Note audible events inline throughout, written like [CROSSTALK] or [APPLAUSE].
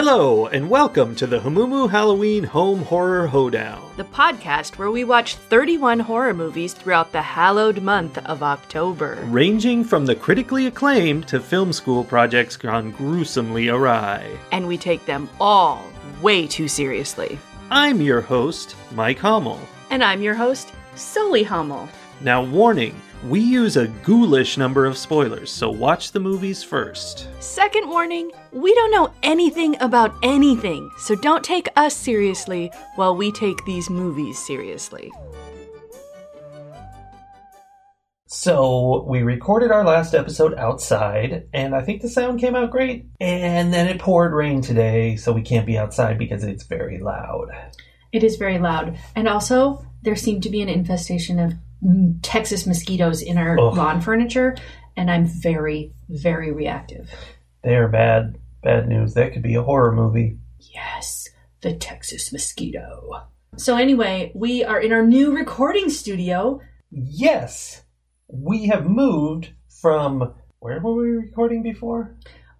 Hello, and welcome to the Humumu Halloween Home Horror Hoedown. the podcast where we watch 31 horror movies throughout the hallowed month of October. Ranging from the critically acclaimed to film school projects gone gruesomely awry. And we take them all way too seriously. I'm your host, Mike Hummel. And I'm your host, Sully Hummel. Now, warning, we use a ghoulish number of spoilers, so watch the movies first. Second warning we don't know anything about anything, so don't take us seriously while we take these movies seriously. So, we recorded our last episode outside, and I think the sound came out great. And then it poured rain today, so we can't be outside because it's very loud. It is very loud. And also, there seemed to be an infestation of Texas mosquitoes in our Ugh. lawn furniture, and I'm very, very reactive. They are bad, bad news. That could be a horror movie. Yes, the Texas mosquito. So, anyway, we are in our new recording studio. Yes, we have moved from where were we recording before?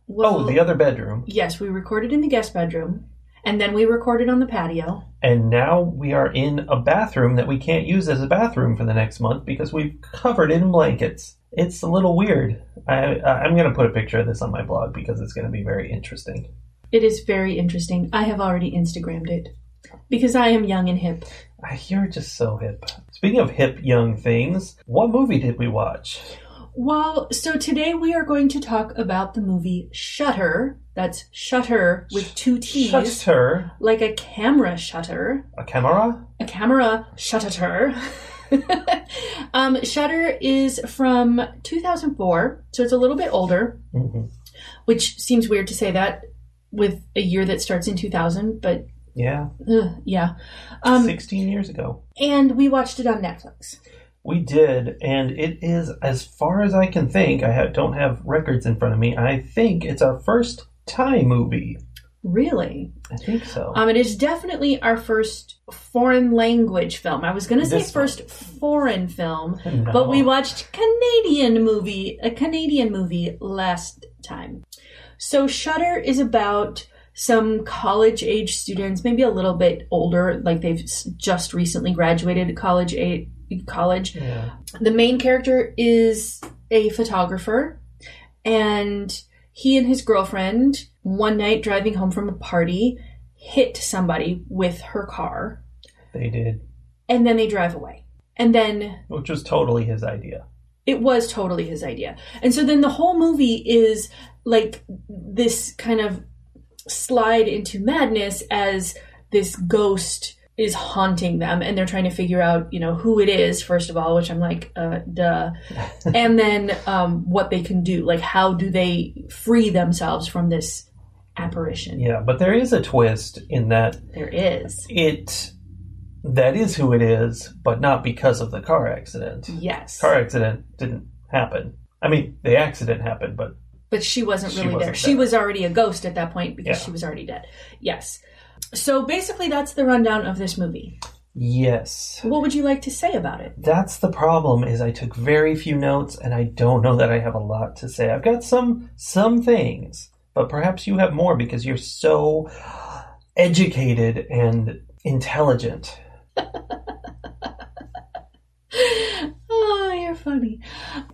Well, oh, the other bedroom. Yes, we recorded in the guest bedroom, and then we recorded on the patio. And now we are in a bathroom that we can't use as a bathroom for the next month because we've covered it in blankets. It's a little weird. I, I'm going to put a picture of this on my blog because it's going to be very interesting. It is very interesting. I have already Instagrammed it because I am young and hip. You're just so hip. Speaking of hip young things, what movie did we watch? Well, so today we are going to talk about the movie Shutter. That's Shutter with two T's. Shutter, Like a camera shutter. a camera. A camera shutter. [LAUGHS] um, Shutter is from 2004, so it's a little bit older, Mhm. which seems weird to say that with a year that starts in 2000, but Yeah, ugh, yeah. Um, 16 years ago. and we watched it on Netflix. We did, and it is, as far as I can think, I ha- don't have records in front of me. I think it's our first Thai movie. Really? I think so. Um, it is definitely our first foreign language film. I was going to say This first foreign film, No. but we watched Canadian movie, a Canadian movie last time. So Shutter is about some college age students, maybe a little bit older, like they've just recently graduated college age, college. Yeah. The main character is a photographer, and he and his girlfriend, one night driving home from a party, hit somebody with her car, They did, and then they drive away. And then which was totally his idea. it was totally his idea. And so then the whole movie is like this kind of slide into madness as this ghost is haunting them and they're trying to figure out, you know, who it is, first of all, which I'm like, uh, duh. [LAUGHS] and then um, what they can do. Like, how do they free themselves from this apparition? Yeah, but there is a twist in that There is. it that is who it is, but not because of the car accident. Yes. Car accident didn't happen. I mean, the accident happened, but But she wasn't She really wasn't there. She was already a ghost at that point because Yeah. she was already dead. Yes. So basically, that's the rundown of this movie. yes. What would you like to say about it? That's the problem is I took very few notes and I don't know that I have a lot to say. I've got some some things, but perhaps you have more because you're so educated and intelligent. [LAUGHS] Oh, you're funny.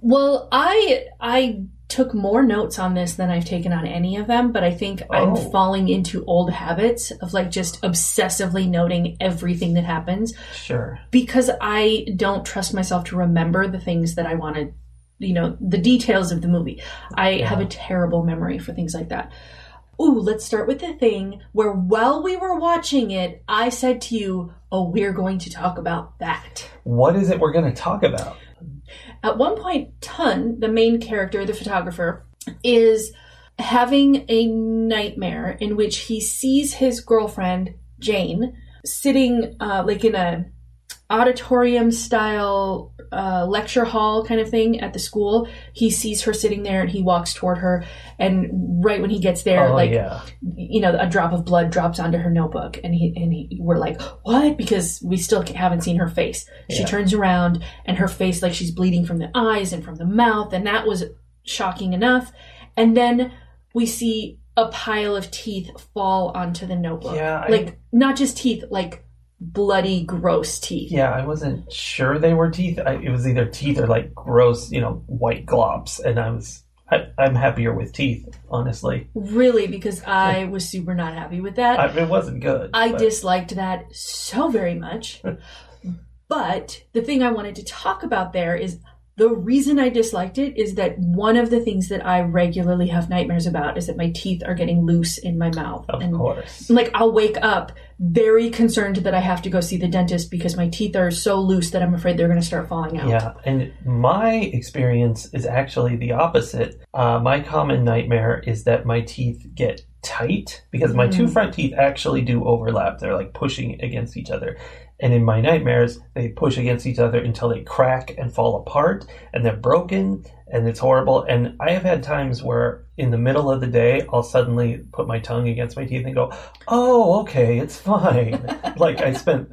Well, I I took more notes on this than I've taken on any of them, but I think Oh. I'm falling into old habits of like just obsessively noting everything that happens Sure. because I don't trust myself to remember the things that I want to, you know, the details of the movie. I have a terrible memory for things like that. Ooh, let's start with the thing where while we were watching it, I said to you, Oh, we're going to talk about that. What is it we're going to talk about? At one point, Tun, the main character, the photographer, is having a nightmare in which he sees his girlfriend, Jane, sitting uh, like in a auditorium style uh, lecture hall kind of thing at the school. He sees her sitting there and he walks toward her. And right when he gets there, oh like yeah. you know, a drop of blood drops onto her notebook, and he and he, we're like, what? Because we still haven't seen her face. She Yeah. turns around, and her face like she's bleeding from the eyes and from the mouth, and that was shocking enough. And then we see a pile of teeth fall onto the notebook. Yeah, I- like not just teeth, like bloody, gross teeth. Yeah, I wasn't sure they were teeth. I, it was either teeth or like gross, you know, white globs, and I was. I, I'm happier with teeth, honestly. Really, because I was super not happy with that. I, it wasn't good. I but- disliked that so very much. [LAUGHS] but the thing I wanted to talk about there is the reason I disliked it is that one of the things that I regularly have nightmares about is that my teeth are getting loose in my mouth. Of and course. like I'll wake up very concerned that I have to go see the dentist because my teeth are so loose that I'm afraid they're going to start falling out. Yeah, and my experience is actually the opposite. Uh, my common nightmare is that my teeth get tight because my two Mm. front teeth actually do overlap. They're like pushing against each other. And in my nightmares, they push against each other until they crack and fall apart and they're broken and it's horrible. And I have had times where in the middle of the day, I'll suddenly put my tongue against my teeth and go, oh, okay, it's fine. [LAUGHS] like I spent,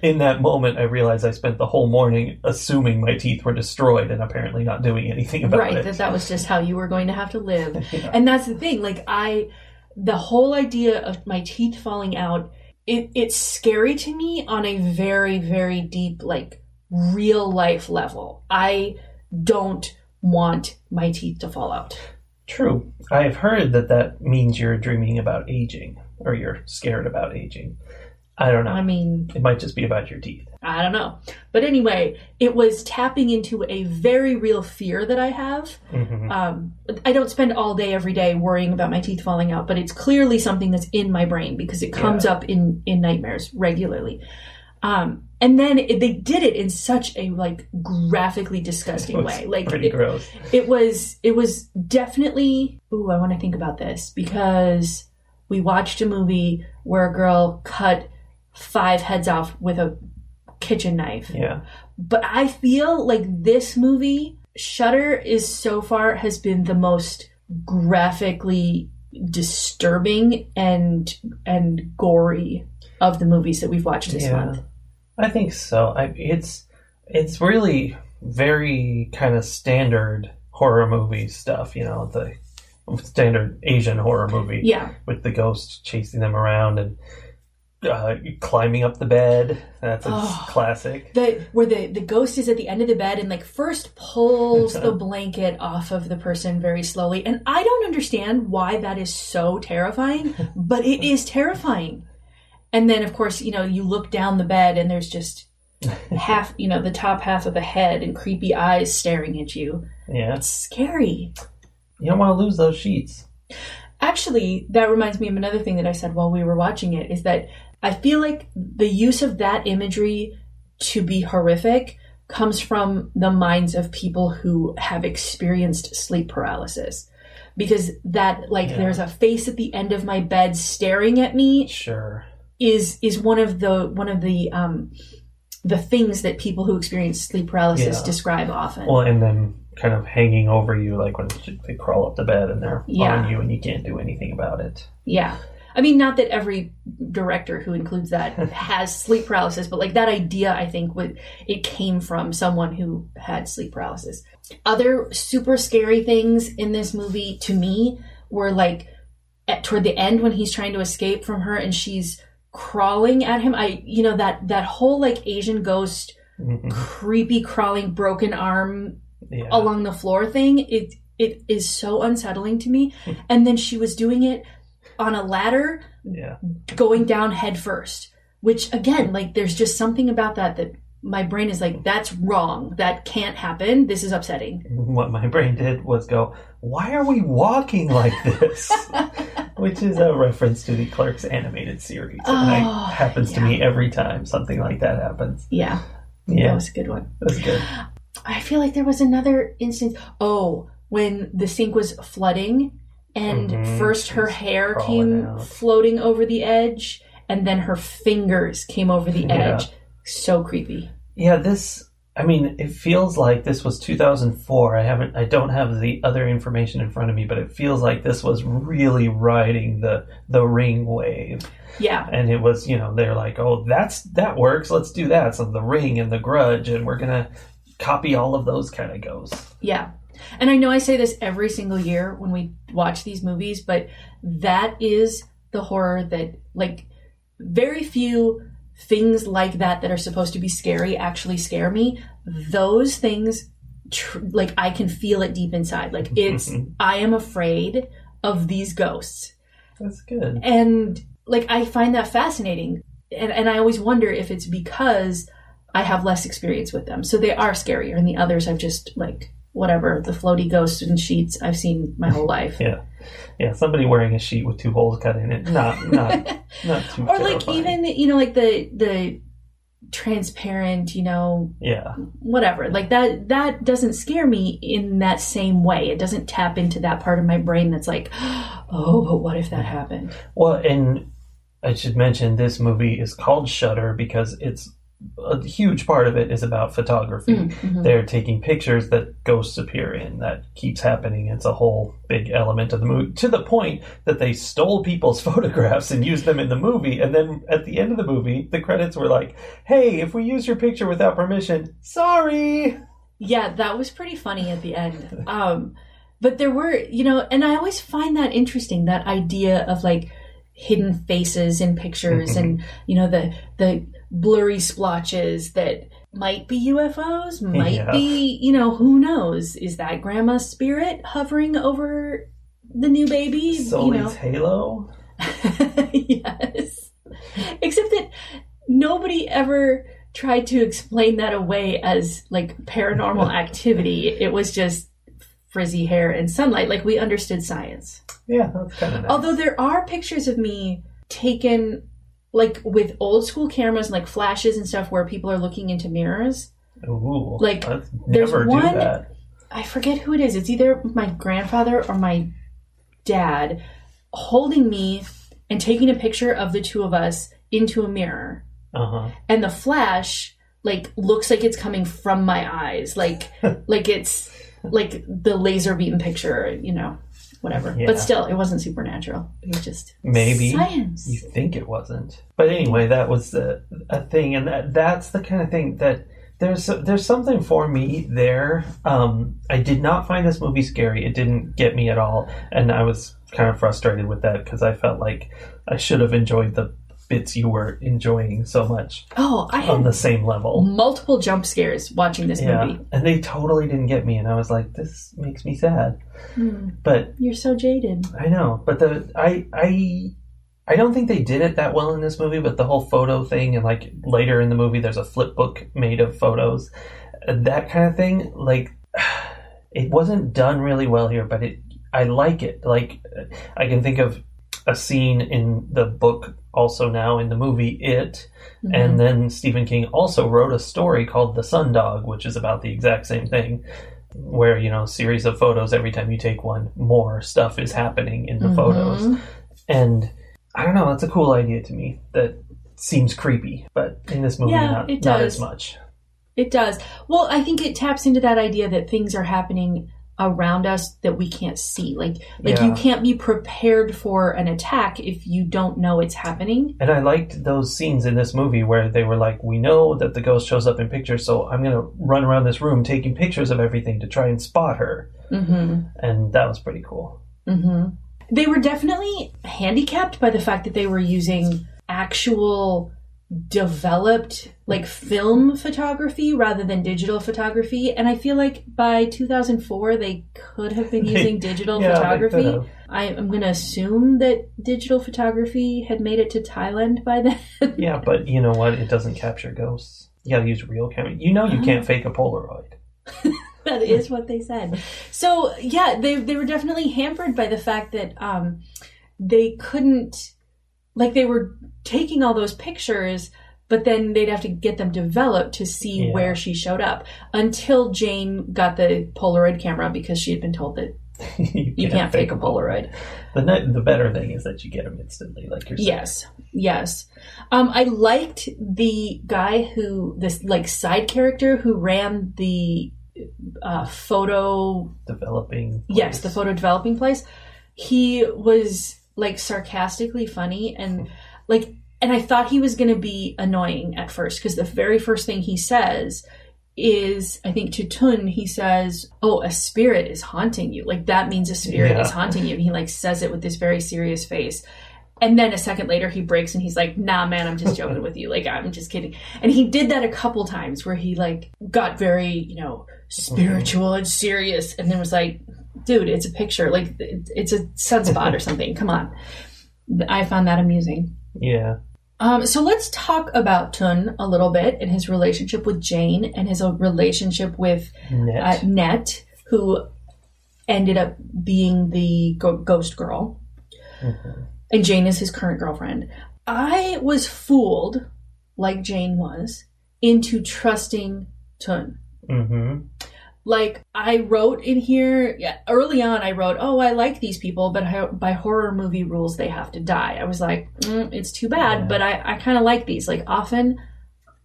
in that moment, I realized I spent the whole morning assuming my teeth were destroyed and apparently not doing anything about right it. Right. That that was just how you were going to have to live [LAUGHS] Yeah. and that's the thing like i the whole idea of my teeth falling out it, it's scary to me on a very very deep like real life level i don't want my teeth to fall out True. I've heard that that means you're dreaming about aging or you're scared about aging. I don't know. i mean it might just be about your teeth. I don't know but anyway it was tapping into a very real fear that i have Mhm. um, I don't spend all day every day worrying about my teeth falling out, but it's clearly something that's in my brain because it comes up in in nightmares regularly. Um, and then it, they did it in such a like graphically disgusting [LAUGHS] way. Like pretty it, gross. it was it was definitely. Ooh, I want to think about this because we watched a movie where a girl cut five heads off with a kitchen knife Yeah. but I feel like this movie, Shutter, is so far has been the most graphically disturbing and and gory of the movies that we've watched this Yeah. month. I think so. I, it's it's really very kind of standard horror movie stuff, you know, the standard Asian horror movie Yeah, with the ghost chasing them around and uh, climbing up the bed. That's a Oh. classic. the where the the ghost is at the end of the bed and like first pulls the [LAUGHS] blanket off of the person very slowly, and I don't understand why that is so terrifying, but it is terrifying. And then of course you know you look down the bed and there's just [LAUGHS] half you know the top half of the head and creepy eyes staring at you. Yeah. It's scary. You don't want to lose those sheets. Actually, that reminds me of another thing that I said while we were watching it is that I feel like the use of that imagery to be horrific comes from the minds of people who have experienced sleep paralysis. Because that like Yeah. there's a face at the end of my bed staring at me Sure. is is one of the one of the um the things that people who experience sleep paralysis Yeah. describe often. Well, and then kind of hanging over you, like when they crawl up the bed and they're Yeah. on you and you can't do anything about it. Yeah. I mean, not that every director who includes that [LAUGHS] has sleep paralysis, but like that idea, I think would it came from someone who had sleep paralysis. Other super scary things in this movie to me were like at toward the end when he's trying to escape from her and she's crawling at him. I, you know, that that whole like Asian ghost, Mhm. creepy crawling broken arm Yeah. along the floor thing it it is so unsettling to me and then she was doing it on a ladder yeah. going down head first which again like there's just something about that that my brain is like that's wrong that can't happen this is upsetting [LAUGHS] What my brain did was go, why are we walking like this? [LAUGHS] Which is a reference to the Clerks animated series. and it Oh, happens to me every time something like that happens. yeah Yeah. that was a good one that's good. i feel like there was another instance oh when the sink was flooding and Mhm, first her hair came out. floating over the edge and then her fingers came over the [LAUGHS] Yeah. edge so creepy Yeah, this. I mean, it feels like this was 2004. I haven't. I don't have the other information in front of me, but it feels like this was really riding the the ring wave. yeah and it was you know they're like oh that's that works let's do that so the ring and the grudge and we're gonna copy all of those kind of goes Yeah. And I know I say this every single year when we watch these movies, but that is the horror that, like, very few things like that that are supposed to be scary actually scare me. Those things, tr- like, I can feel it deep inside. Like, it's, [LAUGHS] I am afraid of these ghosts. That's good. And, like, I find that fascinating. And, and I always wonder if it's because I have less experience with them. So they are scarier, and the others I've just, like, whatever, the floaty ghosts and sheets I've seen my whole life. [LAUGHS] Yeah, yeah. Somebody wearing a sheet with two holes cut in it. Not, not, [LAUGHS] not too. Much. Or like even you know like the the transparent you know Yeah, whatever like that that doesn't scare me in that same way it doesn't tap into that part of my brain that's like [GASPS] oh but what if that happened Well, and I should mention this movie is called Shutter because it's a huge part of it is about photography. Mhm. They're taking pictures that ghosts appear in. That keeps happening. It's a whole big element of the movie to the point that they stole people's [LAUGHS] photographs and used them in the movie. And then at the end of the movie, the credits were like, "Hey, if we use your picture without permission, sorry." yeah that was pretty funny at the end um but there were you know and i always find that interesting that idea of like hidden faces in pictures and you know the the blurry splotches that might be ufos might Yeah. be you know who knows is that grandma's spirit hovering over the new baby you Sully's know halo. [LAUGHS] yes except that nobody ever tried to explain that away as like paranormal [LAUGHS] activity it was just frizzy hair and sunlight like we understood science Yeah, that's kind of nice. although there are pictures of me taken like with old school cameras like flashes and stuff where people are looking into mirrors Ooh, like, there's never do one- that. I forget who it is. It's either my grandfather or my dad holding me and taking a picture of the two of us into a mirror. Uh huh. And the flash like looks like it's coming from my eyes. Like [LAUGHS] like it's like the laser beam picture, you know, whatever. Yeah. But still, it wasn't supernatural. It was just Maybe. science. You think it wasn't, but anyway, that was a, a thing, and that that's the kind of thing that there's there's something for me there. Um, I did not find this movie scary; it didn't get me at all, and I was kind of frustrated with that because I felt like I should have enjoyed the bits you were enjoying so much Oh, I on had the same level. multiple jump scares watching this Yeah, movie. and they totally didn't get me, and I was like, "This makes me sad." Hmm. But You're so jaded. I know, but the I I I don't think they did it that well in this movie. But the whole photo thing, and like later in the movie, there's a flip book made of photos, that kind of thing. Like [SIGHS] it wasn't done really well here, but it I like it. Like I can think of a scene in the book also now in the movie It, Mm-hmm. and then Stephen King also wrote a story called The Sun Dog, which is about the exact same thing. Where, you know, series of photos, every time you take one, more stuff is happening in the Mhm. photos. And I don't know, that's a cool idea to me that seems creepy, but in this movie, Yeah, not, it not as much. It does. Well, I think it taps into that idea that things are happening around us that we can't see. Like like you can't be prepared for an attack if you don't know it's happening. And I liked those scenes in this movie where they were like, we know that the ghost shows up in pictures, so I'm going to run around this room taking pictures of everything to try and spot her. Mm-hmm. And that was pretty cool. Mm-hmm. They were definitely handicapped by the fact that they were using actual developed like film photography rather than digital photography and i feel like by 2004 they could have been [LAUGHS] using digital Yeah, photography. I, i'm going to assume that digital photography had made it to thailand by then [LAUGHS] Yeah, but you know what? It doesn't capture ghosts. You gotta use real camera. You know you can't fake a Polaroid. [LAUGHS] that is what they said. So yeah, they they were definitely hampered by the fact that um, they couldn't, like, they were taking all those pictures, but then they'd have to get them developed to see Yeah. where she showed up. Until Jane got the Polaroid camera because she had been told that [LAUGHS] you can't fake a Polaroid. The ne- the better thing is that you get them instantly, like you're. Yes, yes. Um, I liked the guy who this like side character who ran the uh, photo Developing. Yes, the photo developing place. He was like sarcastically funny and like and I thought he was going to be annoying at first because the very first thing he says is I think to Tun he says, "Oh, a spirit is haunting you." Like that means a spirit Yeah. is haunting you. And he like says it with this very serious face. And then a second later he breaks and he's like, "Nah, man, I'm just joking with you. Like I'm just kidding." And he did that a couple times where he like got very, you know, spiritual and serious and then was like, "Dude, it's a picture. Like it's a sunspot or something. Come on." I found that amusing. Yeah. Um, so let's talk about Tun a little bit and his relationship with Jane and his uh, relationship with Net. uh, Net, who ended up being the go- ghost girl. And Jane is his current girlfriend. I was fooled, like Jane was, into trusting Tun. mm-hmm. Like I wrote in here yeah, early on, I wrote, "Oh, I like these people, but ho- by horror movie rules, they have to die." I was like, mm, "It's too bad," Yeah. but I, I kind of like these. Like often,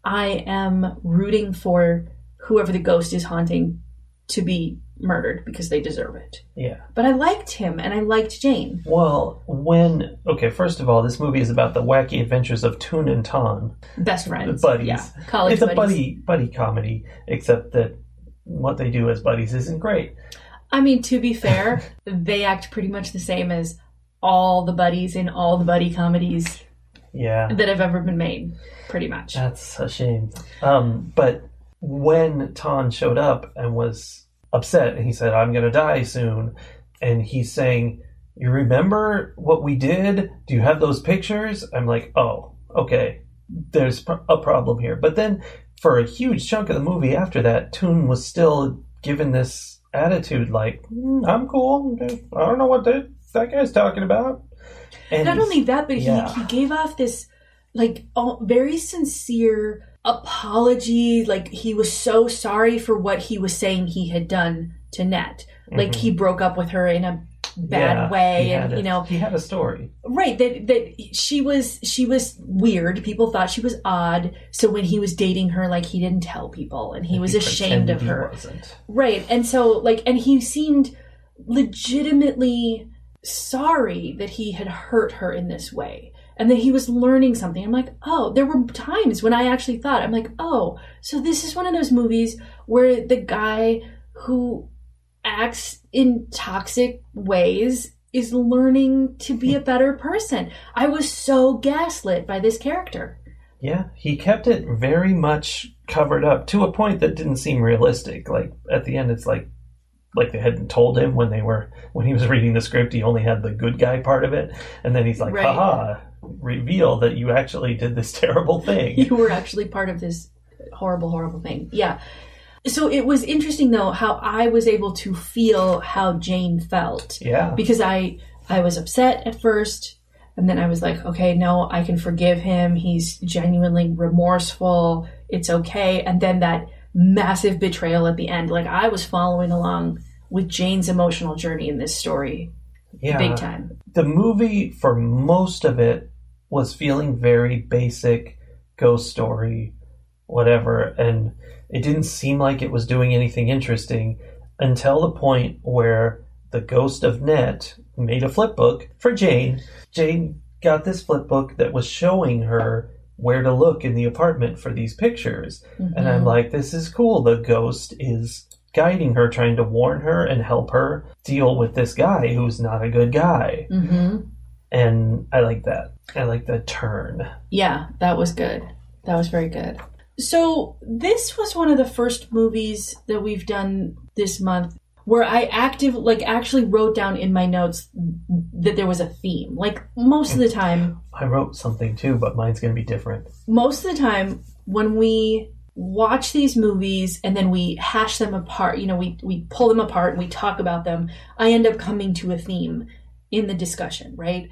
I am rooting for whoever the ghost is haunting to be murdered because they deserve it. Yeah. But I liked him, and I liked Jane. Well, when okay, first of all, this movie is about the wacky adventures of Tun and Ton, Best friends, buddies. yeah, college it's a buddy buddy comedy, except that what they do as buddies isn't great. I mean, to be fair, [LAUGHS] they act pretty much the same as all the buddies in all the buddy comedies Yeah, that have ever been made, pretty much. that's a shame. Um, but when Ton showed up and was upset, and he said, "I'm going to die soon," and he's saying, "You remember what we did? Do you have those pictures?" I'm like, "Oh, okay, there's a problem here." But then, for a huge chunk of the movie after that, Tun was still given this attitude, like, "Mm, "I'm cool. I don't know what that that guy's talking about." And Not only that, but yeah. he, he gave off this like very sincere apology. Like he was so sorry for what he was saying he had done to Net. Like he broke up with her in a bad. Yeah, way, and a- you know, he had a story. right that that she was she was weird. People thought she was odd. So when he was dating her, like he didn't tell people, and he was ashamed of he her. Right. And so like and he seemed legitimately sorry that he had hurt her in this way and that he was learning something. I'm like, "Oh, there were times when I actually thought I'm like, "Oh, so this is one of those movies where the guy who acts in toxic ways is learning to be a better person." I was so gaslit by this character. Yeah, he kept it very much covered up to a point that didn't seem realistic. Like at the end, it's like like they hadn't told him when they were when he was reading the script. He only had the good guy part of it, and then he's like, Right. "Haha!" Reveal that you actually did this [LAUGHS] terrible thing. you were actually part of this horrible, horrible thing. Yeah. So it was interesting though how I was able to feel how Jane felt yeah, because I I was upset at first and then I was like, okay, no, I can forgive him. He's genuinely remorseful. It's okay. And then that massive betrayal at the end. Like I was following along with Jane's emotional journey in this story yeah. big time. the movie for most of it was feeling very basic ghost story whatever and it didn't seem like it was doing anything interesting until the point where the ghost of net made a flip book for jane jane got this flip book that was showing her where to look in the apartment for these pictures and i'm like this is cool the ghost is guiding her trying to warn her and help her deal with this guy who's not a good guy hmm and I like that. I like the turn. Yeah, that was good. That was very good. So, this was one of the first movies that we've done this month where I active like actually wrote down in my notes that there was a theme. Like most of the time, I wrote something too, but mine's going to be different. most of the time when we watch these movies and then we hash them apart, you know, we we pull them apart and we talk about them, I end up coming to a theme in the discussion, right?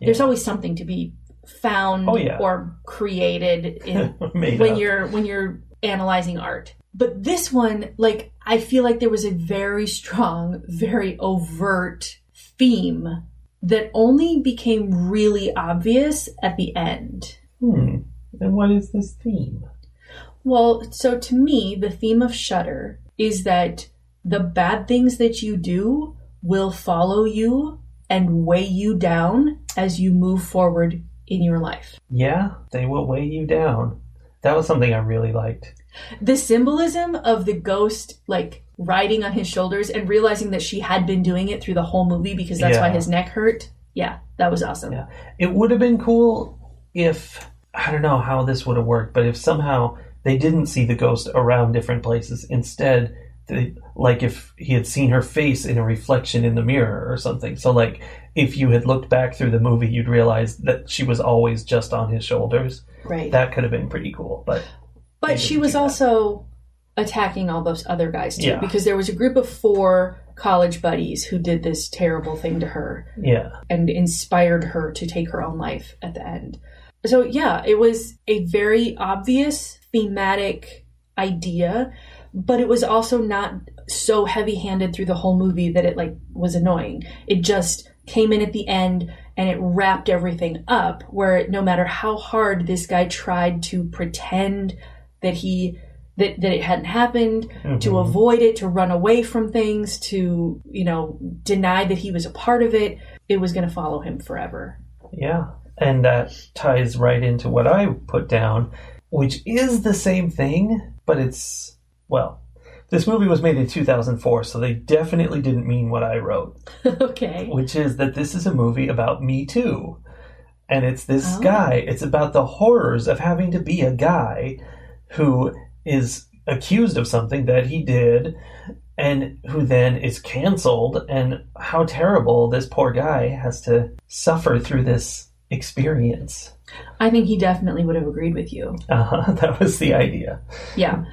There's always something to be found Oh, yeah. or created in [LAUGHS] when up. you're when you're analyzing art. But this one, like I feel like there was a very strong, very overt theme that only became really obvious at the end. Hmm. And what is this theme? Well, so to me, the theme of Shutter is that the bad things that you do will follow you and weigh you down as you move forward in your life. Yeah, they will weigh you down. That was something I really liked. The symbolism of the ghost, like riding on his shoulders and realizing that she had been doing it through the whole movie because that's why his neck hurt. Yeah, that was awesome. Yeah. It would have been cool if I don't know how this would have worked, but if somehow they didn't see the ghost around different places. Instead, like if he had seen her face in a reflection in the mirror or something. So like if you had looked back through the movie, you'd realize that she was always just on his shoulders. Right. That could have been pretty cool. But But she was also attacking all those other guys too, Yeah. because there was a group of four college buddies who did this terrible thing to her yeah, and inspired her to take her own life at the end. So yeah, it was a very obvious thematic idea, but it was also not so heavy-handed through the whole movie that it like was annoying. It just came in at the end and it wrapped everything up where no matter how hard this guy tried to pretend that he that, that it hadn't happened, to Mhm. avoid it, to run away from things, to, you know, deny that he was a part of it, it was going to follow him forever. Yeah. And that ties right into what I put down, which is the same thing, but it's, well, this movie was made in 2004, so they definitely didn't mean what I wrote, [LAUGHS] okay. which is that this is a movie about Me Too. And it's this Oh. guy, it's about the horrors of having to be a guy who is accused of something that he did and who then is canceled and how terrible this poor guy has to suffer through this experience I think he definitely would have agreed with you. uh, huh. [LAUGHS] that was the idea Yeah.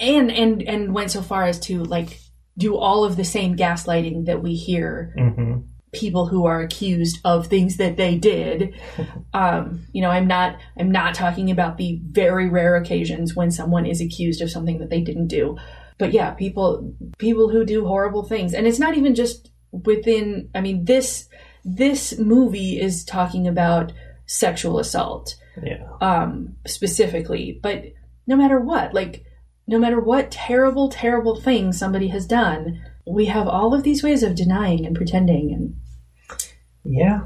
And and and went so far as to like do all of the same gaslighting that we hear hmm people who are accused of things that they did. [LAUGHS] Um, you know, I'm not I'm not talking about the very rare occasions when someone is accused of something that they didn't do. But yeah, people people who do horrible things. And it's not even just within I mean this this movie is talking about sexual assault yeah um specifically, but no matter what, like no matter what terrible terrible thing somebody has done, we have all of these ways of denying and pretending and yeah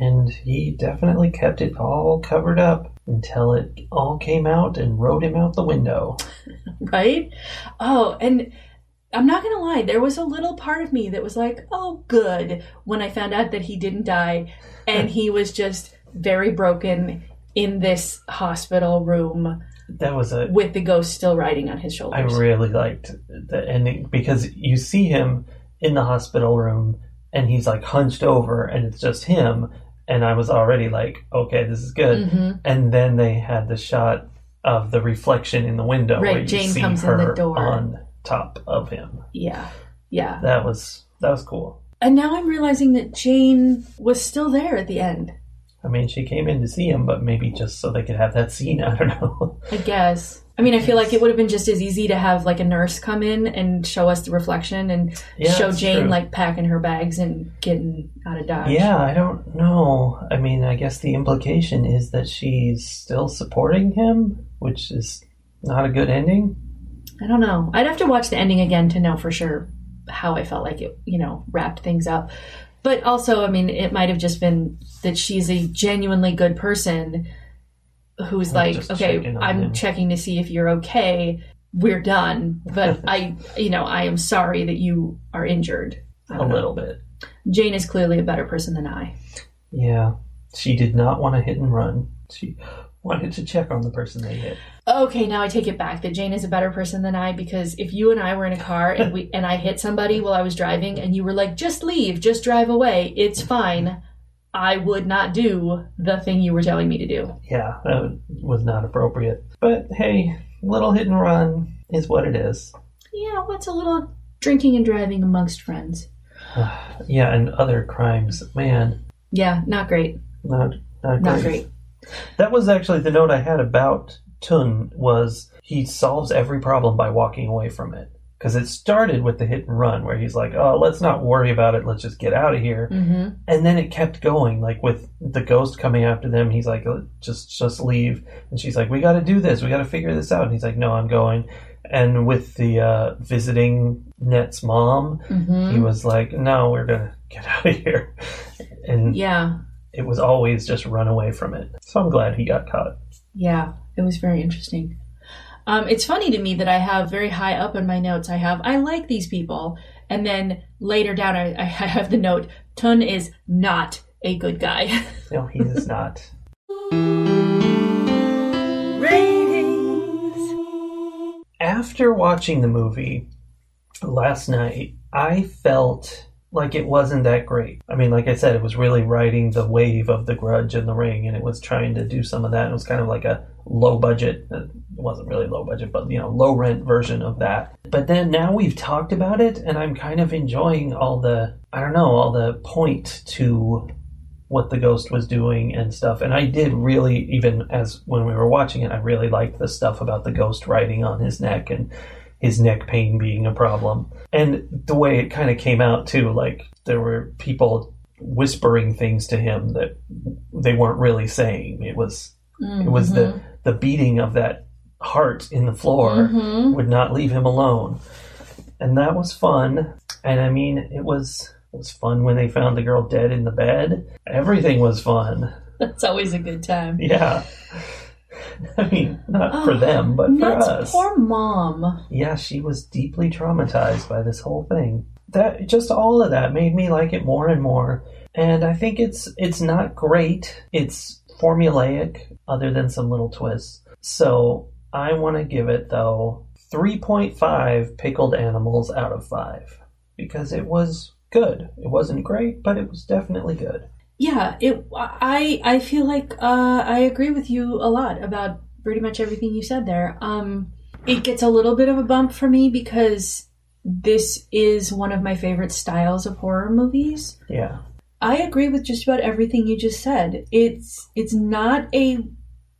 and he definitely kept it all covered up until it all came out and rode him out the window [LAUGHS] right? Oh, and I'm not gonna lie, there was a little part of me that was like, oh, good, when I found out that he didn't die and he was just very broken in this hospital room that was a with the ghost still riding on his shoulders. I really liked the ending because you see him in the hospital room and he's like hunched over and it's just him and I was already like okay this is good hmm and then they had the shot of the reflection in the window Right, where you Jane see comes in the door. on top of him Yeah, yeah. that was that was cool And now I'm realizing that Jane was still there at the end. I mean she came in to see him but maybe just so they could have that scene [LAUGHS] I don't know I guess. I mean, I feel like it would have been just as easy to have like a nurse come in and show us the reflection and Yeah, show Jane true. like packing her bags and getting out of Dodge. yeah I don't know I mean I guess the implication is that she's still supporting him which is not a good ending I don't know. I'd have to watch the ending again to know for sure how I felt like it, you know, wrapped things up. But also, I mean, it might have just been that she's a genuinely good person who's I'm like, okay, checking I'm him." checking to see if you're okay. We're done. But [LAUGHS] I, you know, I am sorry that you are injured. A know. little bit Jane is clearly a better person than I. Yeah, she did not want to hit and run. She wanted to check on the person they hit. Okay, now I take it back that Jane is a better person than I because if you and I were in a car and we and I hit somebody while I was driving and you were like, "Just leave, just drive away, it's fine," I would not do the thing you were telling me to do. Yeah, that was not appropriate. But hey, little hit and run is what it is. Yeah, what's a little drinking and driving amongst friends? [SIGHS] Yeah, and other crimes, man, Yeah, not great. not not great. Not great. That was actually the note I had about Tun was he solves every problem by walking away from it. Because it started with the hit and run, where he's like, "Oh, let's not worry about it. Let's just get out of here." hmm and then it kept going like with the ghost coming after them. He's like "Uh, just just leave. And she's like we got to do this. We got to figure this out. And he's like no i'm going. And with the uh, visiting net's mom hmm he was like no we're gonna get out of here. [LAUGHS] And Yeah, it was always just run away from it so i'm glad he got caught yeah, it was very interesting. Um, it's funny to me that I have very high up in my notes. I have I like these people, and then later down I, I [LAUGHS] have the note Tun is not a good guy. [LAUGHS] No, he is not. Ratings. After watching the movie last night, I felt like it wasn't that great. I mean, like I said, it was really riding the wave of the grudge and the ring, and it was trying to do some of that. It was kind of like a low budget, uh, it wasn't really low budget, but you know, low rent version of that. But then now we've talked about it, and I'm kind of enjoying all the, I don't know, all the point to what the ghost was doing and stuff. And I did really, even as when we were watching it, I really liked the stuff about the ghost riding on his neck and his neck pain being a problem. And the way it kind of came out too, like there were people whispering things to him that they weren't really saying. It was it was the the beating of that heart in the floor Mhm. would not leave him alone. And that was fun. And I mean, it was it was fun when they found the girl dead in the bed. Everything was fun. [LAUGHS] That's always a good time. Yeah. [LAUGHS] I mean, not for Oh, them, but for us. poor mom. Yeah, she was deeply traumatized by this whole thing. That just all of that made me like it more and more. And I think it's it's not great. It's formulaic other than some little twists. So, I want to give it though 3.5 pickled animals out of 5 because it was good. It wasn't great, but it was definitely good. Yeah, it. I I feel like uh, I agree with you a lot about pretty much everything you said there. Um, it gets a little bit of a bump for me because this is one of my favorite styles of horror movies. Yeah. I agree with just about everything you just said. It's it's not a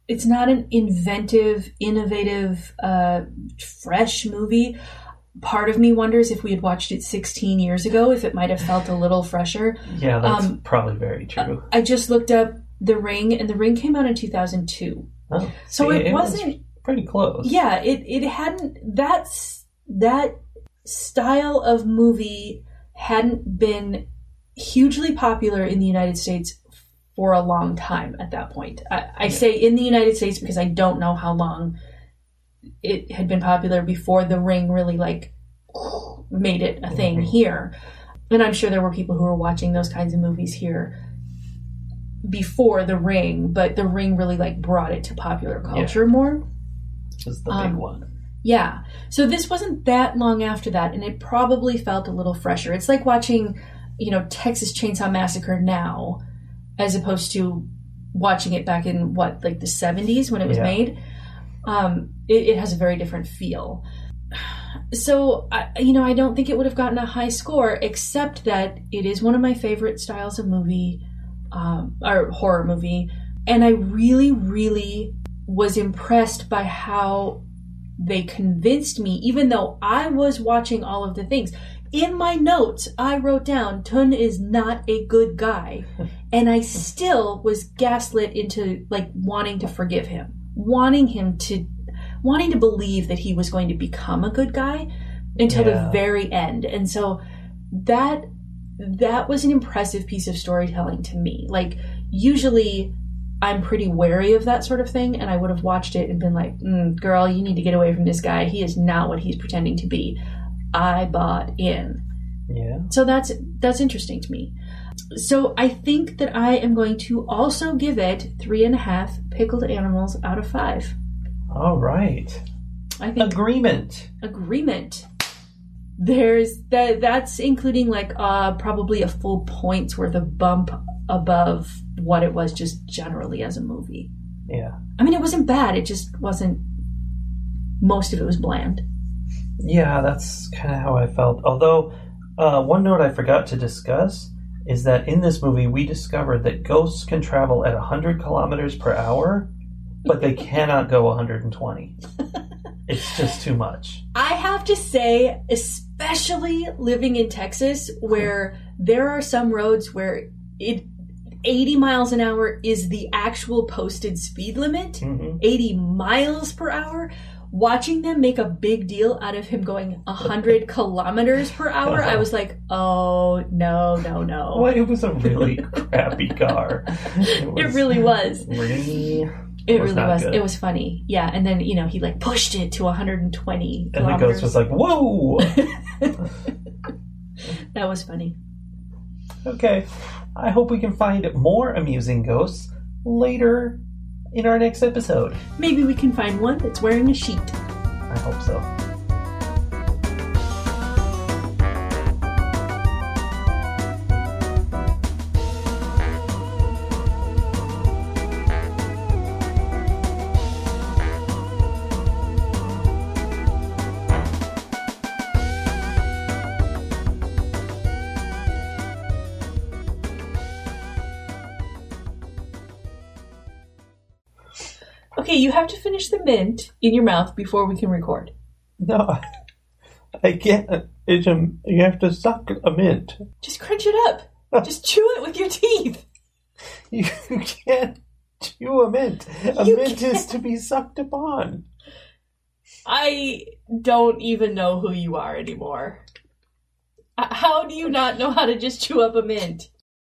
it's not an inventive, innovative, uh, fresh movie. Part of me wonders if we had watched it 16 years ago, if it might have felt a little fresher. Yeah, that's Um, probably very true. I just looked up The Ring, and The Ring came out in 2002. Oh, So see, it was wasn't. pretty close. Yeah, it it hadn't. That's that style of movie hadn't been hugely popular in the United States for a long time at that point. I, I say in the United States because I don't know how long it had been popular before The Ring really like made it a thing Mhm. here. And I'm sure there were people who were watching those kinds of movies here before The Ring, but The Ring really like brought it to popular culture more. was the Um, big one. Yeah. So this wasn't that long after that, and it probably felt a little fresher. It's like watching, you know, Texas Chainsaw Massacre now, as opposed to watching it back in what, like the 70s when it was Yeah. made. Um, it, it has a very different feel. So, I, you know, I don't think it would have gotten a high score, except that it is one of my favorite styles of movie, um, or horror movie. And I really, really was impressed by how they convinced me, even though I was watching all of the things. In my notes, I wrote down Tun is not a good guy. [LAUGHS] And I still was gaslit into like wanting to forgive him, wanting him to, wanting to believe that he was going to become a good guy until Yeah. the very end. And so that, that was an impressive piece of storytelling to me. Like, usually I'm pretty wary of that sort of thing, and I would have watched it and been like, mm, "Girl, you need to get away from this guy. He is not what he's pretending to be." I bought in, Yeah. so that's that's interesting to me. So I think that I am going to also give it three and a half pickled animals out of five. All right. I think Agreement. agreement. There's that. That's including like uh probably a full point's worth of bump above what it was just generally as a movie. Yeah. I mean, it wasn't bad. It just wasn't. Most of it was bland. Yeah, that's kind of how I felt. Although, uh, one note I forgot to discuss is that in this movie we discovered that ghosts can travel at 100 kilometers per hour, but they cannot go 120. [LAUGHS] It's just too much. I have to say, especially living in Texas, where there are some roads where it 80 miles an hour is the actual posted speed limit, hmm 80 miles per hour. Watching them make a big deal out of him going 100 kilometers per hour, I was like, oh, no, no, no. [LAUGHS] Well, it was a really [LAUGHS] crappy car. It really was. Really? It was really was. good. It was funny. Yeah, and then you know he like pushed it to 120 and the ghost was like, "Whoa!" [LAUGHS] that was funny. okay, I hope we can find more amusing ghosts later in our next episode. Maybe we can find one that's wearing a sheet. I hope so. Finish the mint in your mouth before we can record. No, [LAUGHS] I, can't. It's a, you have to suck a mint. Just crunch it up. [LAUGHS] Just chew it with your teeth. You can't chew a mint. A You mint is can't. to be sucked upon. I don't even know who you are anymore. How do you not know how to just chew up a mint?